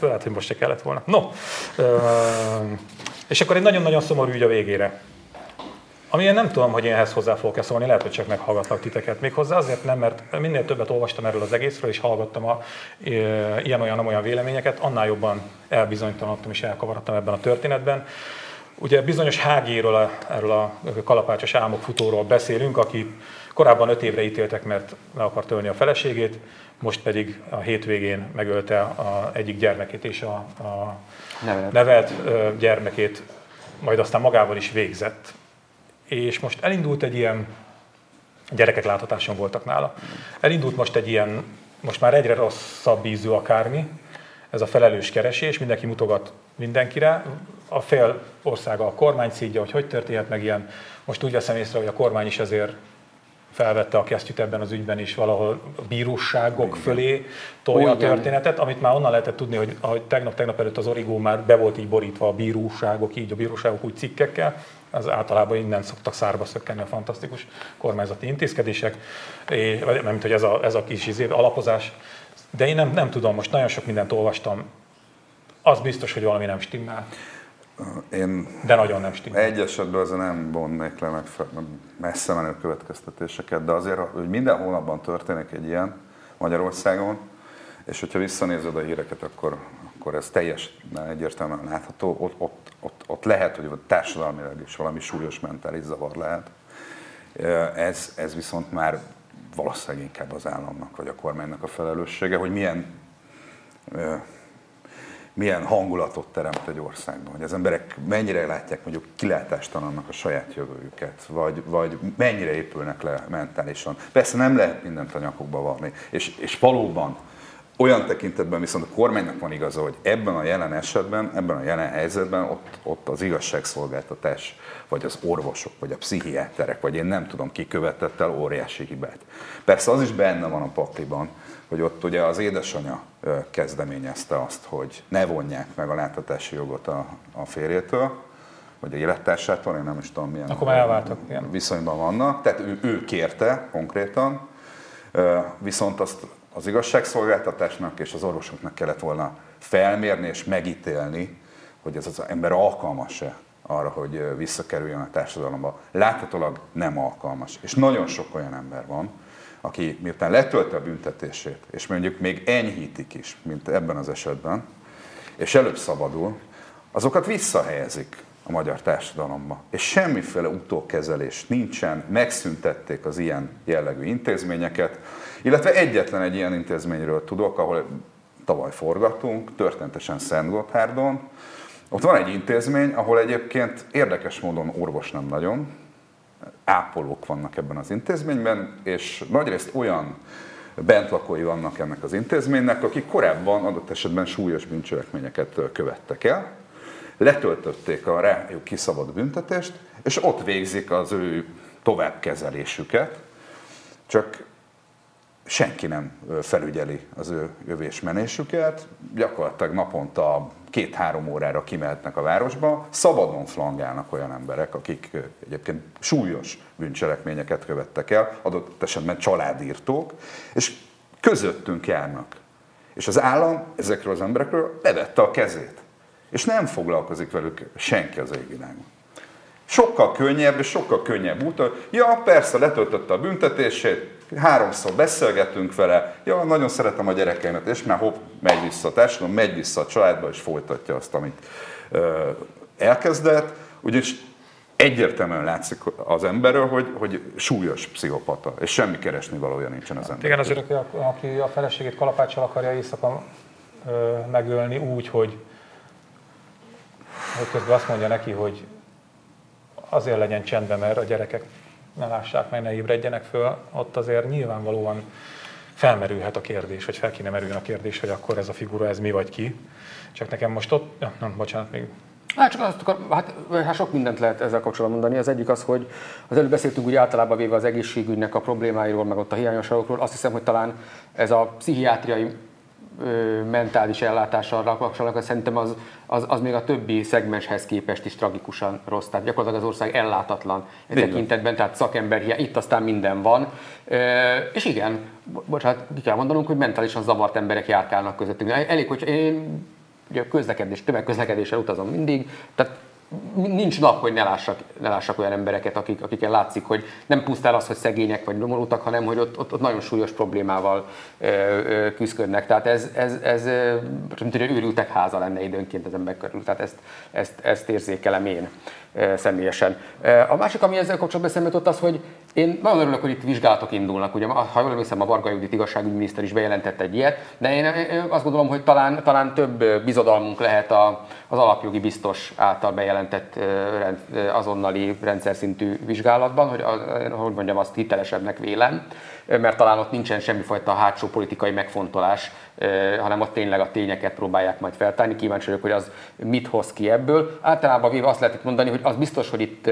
Lehet, hogy most se kellett volna. No, és akkor egy nagyon-nagyon szomorú ügy a végére. Ami én nem tudom, hogy én ehhez hozzá fogok-e szólni, lehet, hogy csak meghallgatlak titeket még hozzá, azért nem, mert minél többet olvastam erről az egészről, és hallgattam a, e, ilyen-olyan-olyan véleményeket, annál jobban elbizonytalanodtam és elkavarodtam ebben a történetben. Ugye bizonyos Hágéről, erről a kalapácsos álmok futóról beszélünk, aki korábban öt évre ítéltek, mert le akart ölni a feleségét, most pedig a hétvégén megölte a egyik gyermekét és a, a nevelt. nevelt gyermekét, majd aztán magával is végzett és most elindult egy ilyen, gyerekek láthatáson voltak nála, elindult most egy ilyen, most már egyre rosszabb ízű akármi, ez a felelős keresés, mindenki mutogat mindenkire, a fél országa a kormány szídja, hogy hogy történhet meg ilyen. Most úgy veszem észre, hogy a kormány is azért felvette a kesztyűt ebben az ügyben is valahol a bíróságok fölé tolja a történetet, amit már onnan lehetett tudni, hogy, hogy tegnap-tegnap előtt az Origó már be volt így borítva a bíróságok, így a bíróságok úgy cikkekkel, az általában innen szoktak szárba szökkenni a fantasztikus kormányzati intézkedések, és, mint hogy ez a, ez a kis izé, alapozás. De én nem, nem tudom, most nagyon sok mindent olvastam, az biztos, hogy valami nem stimmel. Én de nagyon nem stimmel. Egy esetben azért nem vonnék le meg messze menő következtetéseket, de azért, hogy minden hónapban történik egy ilyen Magyarországon, és hogyha visszanézed a híreket, akkor, akkor ez teljesen egyértelműen látható. Ott, ott, ott, ott lehet, hogy társadalmilag is valami súlyos mentális zavar lehet. Ez, ez viszont már valószínűleg inkább az államnak vagy a kormánynak a felelőssége, hogy milyen milyen hangulatot teremt egy országban, hogy az emberek mennyire látják mondjuk kilátástalannak a saját jövőjüket, vagy, vagy mennyire épülnek le mentálisan. Persze nem lehet mindent a nyakukba valni, és, és valóban olyan tekintetben viszont a kormánynak van igaza, hogy ebben a jelen esetben, ebben a jelen helyzetben ott, ott az igazságszolgáltatás, vagy az orvosok, vagy a pszichiáterek, vagy én nem tudom ki követett el óriási hibát. Persze az is benne van a pakliban, hogy ott ugye az édesanyja kezdeményezte azt, hogy ne vonják meg a láthatási jogot a, a férjétől, vagy a élettársától, én nem is tudom milyen Akkor már elváltak, igen. viszonyban vannak. Tehát ő, ő kérte konkrétan, viszont azt az igazságszolgáltatásnak és az orvosoknak kellett volna felmérni és megítélni, hogy ez az ember alkalmas-e arra, hogy visszakerüljön a társadalomba. Láthatólag nem alkalmas. És nagyon sok olyan ember van, aki miután letölte a büntetését, és mondjuk még enyhítik is, mint ebben az esetben, és előbb szabadul, azokat visszahelyezik a magyar társadalomba. És semmiféle utókezelés nincsen, megszüntették az ilyen jellegű intézményeket, illetve egyetlen egy ilyen intézményről tudok, ahol tavaly forgatunk, történetesen Szent Gotthárdon. Ott van egy intézmény, ahol egyébként érdekes módon orvos nem nagyon, ápolók vannak ebben az intézményben, és nagyrészt olyan bentlakói vannak ennek az intézménynek, akik korábban adott esetben súlyos bűncselekményeket követtek el, letöltötték a rájuk kiszabad büntetést, és ott végzik az ő továbbkezelésüket, csak senki nem felügyeli az ő jövésmenésüket, gyakorlatilag naponta két-három órára kimehetnek a városba, szabadon flangálnak olyan emberek, akik egyébként súlyos bűncselekményeket követtek el, adott esetben családírtók, és közöttünk járnak. És az állam ezekről az emberekről levette a kezét. És nem foglalkozik velük senki az égvilágon. Sokkal könnyebb, és sokkal könnyebb út. Ja, persze, letöltötte a büntetését, háromszor beszélgetünk vele, ja, nagyon szeretem a gyerekeimet, és már hopp, megy vissza a társadalom, megy vissza a családba, és folytatja azt, amit ö, elkezdett. Ugyanis egyértelműen látszik az emberről, hogy, hogy súlyos pszichopata, és semmi keresni valója nincsen az ember. Igen, azért, aki a, aki a feleségét kalapáccsal akarja éjszaka ö, megölni úgy, hogy, hogy közben azt mondja neki, hogy azért legyen csendben, mert a gyerekek ne lássák meg, ne ébredjenek föl, ott azért nyilvánvalóan felmerülhet a kérdés, vagy fel kéne merüljön a kérdés, hogy akkor ez a figura, ez mi vagy ki. Csak nekem most ott, ja, nem, bocsánat, még Hát csak azt akar, hát, hát sok mindent lehet ezzel kapcsolatban mondani. Az egyik az, hogy az előbb beszéltünk úgy általában véve az egészségügynek a problémáiról, meg ott a hiányosságokról. Azt hiszem, hogy talán ez a pszichiátriai mentális ellátással kapcsolatban, szerintem az, az, az még a többi szegmenshez képest is tragikusan rossz. Tehát gyakorlatilag az ország ellátatlan tekintetben, tehát szakember hiány, itt aztán minden van. És igen, bocsánat, ki kell mondanunk, hogy mentálisan zavart emberek járkálnak közöttünk. Elég, hogy én ugye közlekedés, tömegközlekedéssel utazom mindig, tehát nincs nap, hogy ne lássak, ne lássak olyan embereket, akik, akiken látszik, hogy nem pusztán az, hogy szegények vagy nyomorultak, hanem hogy ott, ott, ott nagyon súlyos problémával ö, ö, küzdködnek. Tehát ez, ez, ez mint hogy őrültek háza lenne időnként az ember körül. Tehát ezt, ezt, ezt érzékelem én személyesen. A másik, ami ezzel kapcsolatban eszembe az, hogy én nagyon örülök, hogy itt vizsgálatok indulnak. Ugye, ha jól emlékszem, a Varga Judit igazságügyminiszter is bejelentett egy ilyet, de én azt gondolom, hogy talán, talán több bizodalmunk lehet az alapjogi biztos által bejelentett azonnali rendszer szintű vizsgálatban, hogy, hogy mondjam, azt hitelesebbnek vélem, mert talán ott nincsen semmifajta hátsó politikai megfontolás, hanem ott tényleg a tényeket próbálják majd feltárni. Kíváncsi vagyok, hogy az mit hoz ki ebből. Általában véve azt lehet mondani, hogy az biztos, hogy itt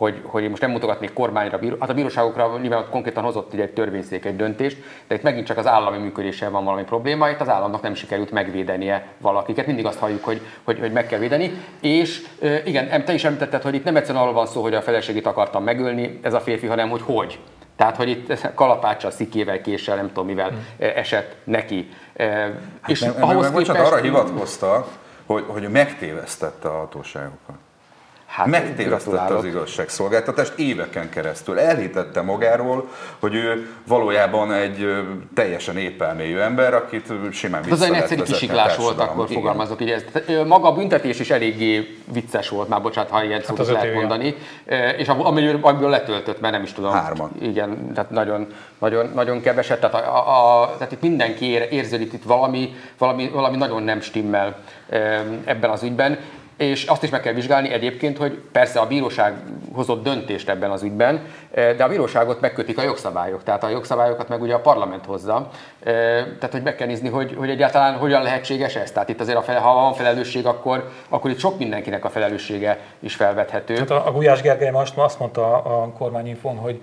hogy, hogy most nem mutogatnék kormányra, hát a bíróságokra nyilván konkrétan hozott egy törvényszék egy döntést, de itt megint csak az állami működéssel van valami probléma, itt az államnak nem sikerült megvédenie valakiket, mindig azt halljuk, hogy, hogy, hogy meg kell védeni, és igen, te is említetted, hogy itt nem egyszerűen arról van szó, hogy a feleségét akartam megölni, ez a férfi, hanem hogy hogy. Tehát, hogy itt kalapáccsal, szikével, késsel, nem tudom mivel hmm. esett neki. Hát és nem, ahhoz meg, képest... arra hivatkozta, hogy, hogy megtévesztette a hatóságokat. Hát, Megtévesztette az igazságszolgáltatást éveken keresztül. Elhitette magáról, hogy ő valójában egy teljesen épelmélyű ember, akit simán vissza Ez egy egyszerű kisiklás volt, akkor Igen. fogalmazok így. Maga a büntetés is eléggé vicces volt, már bocsánat, ha ilyen hát szót lehet mondani. És amiből, amiből letöltött, mert nem is tudom. Hárman. Igen, tehát nagyon, nagyon, nagyon keveset. Tehát, a, a, tehát itt mindenki ér, érződik itt valami, valami, valami nagyon nem stimmel ebben az ügyben. És azt is meg kell vizsgálni egyébként, hogy persze a bíróság hozott döntést ebben az ügyben, eh, de a bíróságot megkötik a jogszabályok, tehát a jogszabályokat meg ugye a parlament hozza. Eh, tehát, hogy meg kell nézni, hogy, hogy egyáltalán hogyan lehetséges ez. Tehát itt azért, a fel, ha van felelősség, akkor, akkor itt sok mindenkinek a felelőssége is felvethető. Hát a, a Gulyás Gergely most azt mondta a kormányinfon, hogy,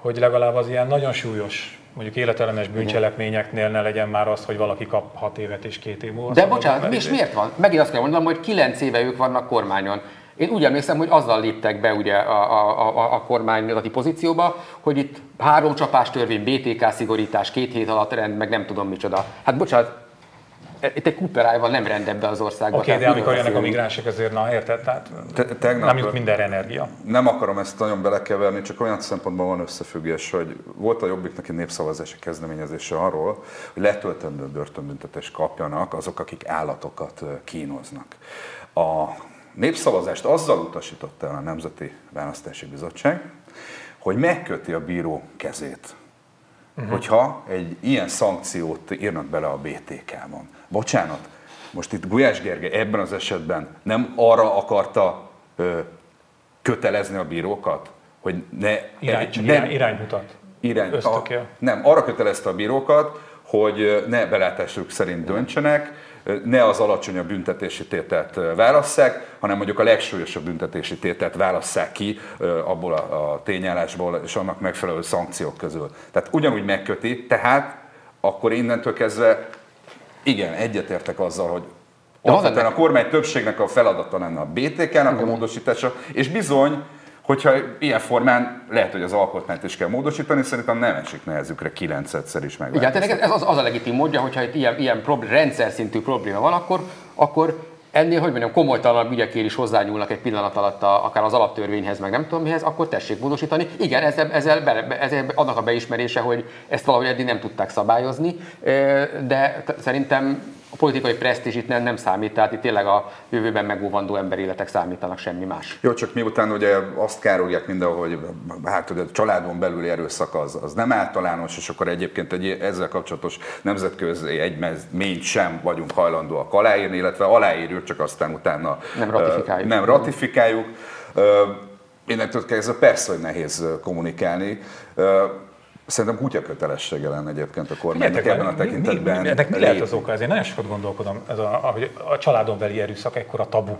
hogy legalább az ilyen nagyon súlyos mondjuk életellenes bűncselekményeknél ne legyen már az, hogy valaki kap 6 évet és két év múlva. De bocsánat, és miért van? Megint azt kell mondanom, hogy 9 éve ők vannak kormányon. Én úgy emlékszem, hogy azzal léptek be ugye a, a, a, a kormányzati pozícióba, hogy itt három csapás törvény, BTK szigorítás, két hét alatt rend, meg nem tudom micsoda. Hát bocsánat, itt egy kuperájval nem rend ebbe az országba. Oké, okay, de amikor jönnek a migránsok, azért na érted? Tehát Te, tegnap, nem jut minden energia. Nem akarom ezt nagyon belekeverni, csak olyan szempontban van összefüggés, hogy volt a Jobbiknak egy népszavazási kezdeményezése arról, hogy letöltendő börtönbüntetést kapjanak azok, akik állatokat kínoznak. A népszavazást azzal utasította el a Nemzeti Választási Bizottság, hogy megköti a bíró kezét uh-huh. hogyha egy ilyen szankciót írnak bele a BTK-ban. Bocsánat, most itt Gulyás Gergely ebben az esetben nem arra akarta ö, kötelezni a bírókat, hogy ne... Irány, ne, irány, iránymutat. Irány, a, nem, arra kötelezte a bírókat, hogy ne belátásuk szerint döntsenek, ne az alacsonyabb büntetési tételt válasszák, hanem mondjuk a legsúlyosabb büntetési tételt válasszák ki abból a, a tényállásból és annak megfelelő szankciók közül. Tehát ugyanúgy megköti, tehát akkor innentől kezdve igen, egyetértek azzal, hogy alapvetően a kormány többségnek a feladata lenne a BTK-nak a módosítása, és bizony hogyha ilyen formán lehet, hogy az alkotmányt is kell módosítani, szerintem nem esik nehezükre kilencedszer is meg. Igen, tehát ez az, az a legitim módja, hogyha itt ilyen, ilyen problém, rendszer szintű probléma van, akkor, akkor ennél, hogy mondjam, komolytalanabb ügyekért is hozzányúlnak egy pillanat alatt a, akár az alaptörvényhez, meg nem tudom mihez, akkor tessék módosítani. Igen, ezzel, ezzel, be, ezzel annak a beismerése, hogy ezt valahogy eddig nem tudták szabályozni, de szerintem politikai presztízs itt nem, nem számít, tehát itt tényleg a jövőben megóvandó emberéletek számítanak, semmi más. Jó, csak miután ugye azt károlják mindenhol, hogy hát ugye a családon belüli erőszak az, az nem általános, és akkor egyébként egy ezzel kapcsolatos nemzetközi egyezményt sem vagyunk hajlandóak aláírni, illetve aláírjuk, csak aztán utána nem ratifikáljuk. Nem ratifikáljuk. Innentől kezdve persze, hogy nehéz kommunikálni. Szerintem kutya kötelessége lenne egyébként a kormánynak ebben a tekintetben. Mi, mi, ennek mi lehet az oka? Ezért nagyon sokat gondolkodom, ez a, a, a családon beli erőszak ekkora tabu,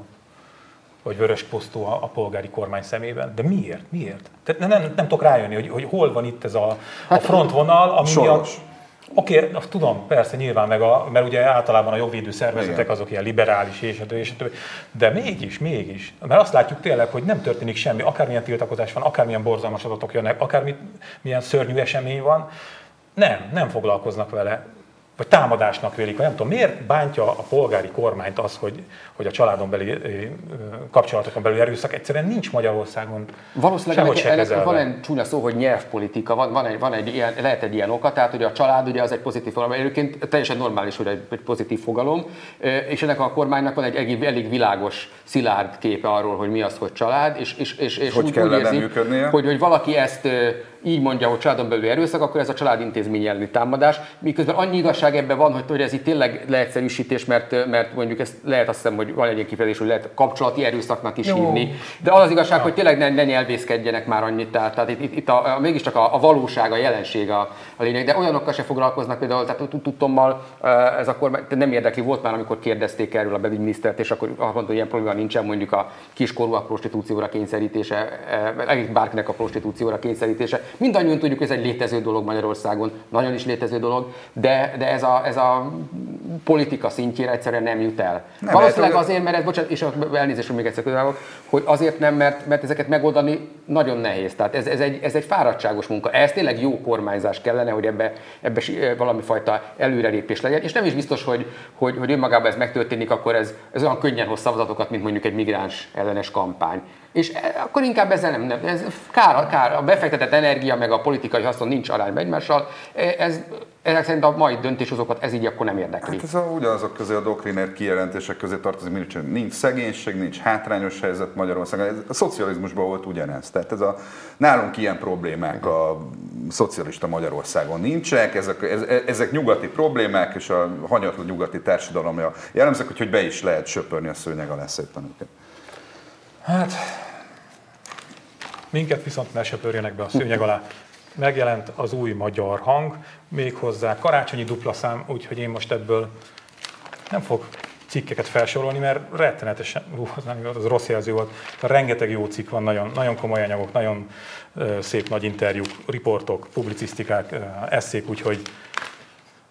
hogy vörös posztó a, a polgári kormány szemében. De miért? Miért? Tehát nem, nem, nem tudok rájönni, hogy, hogy hol van itt ez a, a hát, frontvonal, ami Soros. miatt Oké, okay, azt tudom, persze nyilván, meg a, mert ugye általában a jogvédő szervezetek Igen. azok ilyen liberális és a többi, és a többi, de mégis, mégis, mert azt látjuk tényleg, hogy nem történik semmi, akármilyen tiltakozás van, akármilyen borzalmas adatok jönnek, akármilyen szörnyű esemény van, nem, nem foglalkoznak vele vagy támadásnak vélik, vagy nem tudom, miért bántja a polgári kormányt az, hogy, hogy a családon beli kapcsolatokon belül erőszak egyszerűen nincs Magyarországon. Valószínűleg ennek, ennek van egy csúnya szó, hogy nyelvpolitika, van, van, egy, van egy ilyen, lehet egy ilyen oka, tehát hogy a család ugye az egy pozitív fogalom, egyébként teljesen normális, hogy egy, egy pozitív fogalom, és ennek a kormánynak van egy elég, elég világos, szilárd képe arról, hogy mi az, hogy család, és, és, és, és hogy úgy, úgy érzi, hogy, hogy valaki ezt így mondja, hogy családon belül erőszak, akkor ez a családintézmény elleni támadás. Miközben annyi igazság ebben van, hogy, hogy ez itt tényleg leegyszerűsítés, mert, mert mondjuk ezt lehet azt hiszem, hogy van egy ilyen kifejezés, hogy lehet kapcsolati erőszaknak is Jó. hívni. De az az igazság, ja. hogy tényleg ne, ne nyelvészkedjenek már annyit. Tehát, tehát itt, itt a, a, mégiscsak a, a valóság, a jelenség a, a lényeg. De olyanokkal se foglalkoznak például, tehát tudtommal ez akkor nem érdekli volt már, amikor kérdezték erről a belügyminisztert, és akkor azt mondta, hogy ilyen probléma nincsen mondjuk a kiskorúak prostitúcióra kényszerítése, bárkinek a prostitúcióra kényszerítése mindannyian tudjuk, hogy ez egy létező dolog Magyarországon, nagyon is létező dolog, de, de ez, a, ez a politika szintjére egyszerűen nem jut el. Nem, Valószínűleg mert, azért, mert ez, bocsánat, és elnézést, még egyszer közelvok, hogy azért nem, mert, mert ezeket megoldani nagyon nehéz. Tehát ez, ez, egy, ez egy fáradtságos munka. Ez tényleg jó kormányzás kellene, hogy ebbe, ebbe valami fajta előrelépés legyen. És nem is biztos, hogy, hogy, hogy önmagában ez megtörténik, akkor ez, ez olyan könnyen hoz szavazatokat, mint mondjuk egy migráns ellenes kampány. És e, akkor inkább ezzel nem, nem ez kár, kár, a befektetett energia meg a politikai haszon nincs arányban egymással, e, ez, ezek szerint a mai döntéshozókat ez így akkor nem érdekli. Hát ez a, ugyanazok közé a doktriner kijelentések közé tartozik, nincs, nincs szegénység, nincs hátrányos helyzet Magyarországon. Ez, a szocializmusban volt ugyanez. Tehát ez a, nálunk ilyen problémák a szocialista Magyarországon nincsenek, ezek, ezek nyugati problémák, és a hanyatlan nyugati társadalomja jellemzők, hogy be is lehet söpörni a szőnyeg alá szépen őket. Hát, minket viszont ne söpörjenek be a szőnyeg alá. Megjelent az új magyar hang, méghozzá karácsonyi dupla szám, úgyhogy én most ebből nem fog cikkeket felsorolni, mert rettenetesen, ú, az, nem, az rossz jelző volt, rengeteg jó cikk van, nagyon, nagyon komoly anyagok, nagyon szép nagy interjúk, riportok, publicisztikák, uh, eszék, úgyhogy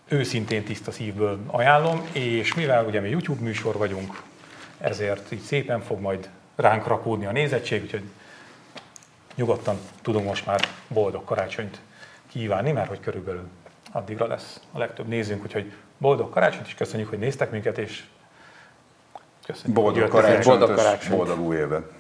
őszintén tiszta szívből ajánlom, és mivel ugye mi YouTube műsor vagyunk, ezért így szépen fog majd ránk rakódni a nézettség, úgyhogy nyugodtan tudom most már boldog karácsonyt kívánni, mert hogy körülbelül addigra lesz a legtöbb nézünk, úgyhogy boldog karácsonyt, és köszönjük, hogy néztek minket, és köszönjük. Boldog karácsonyt, boldog, karácsonyt. boldog új évet!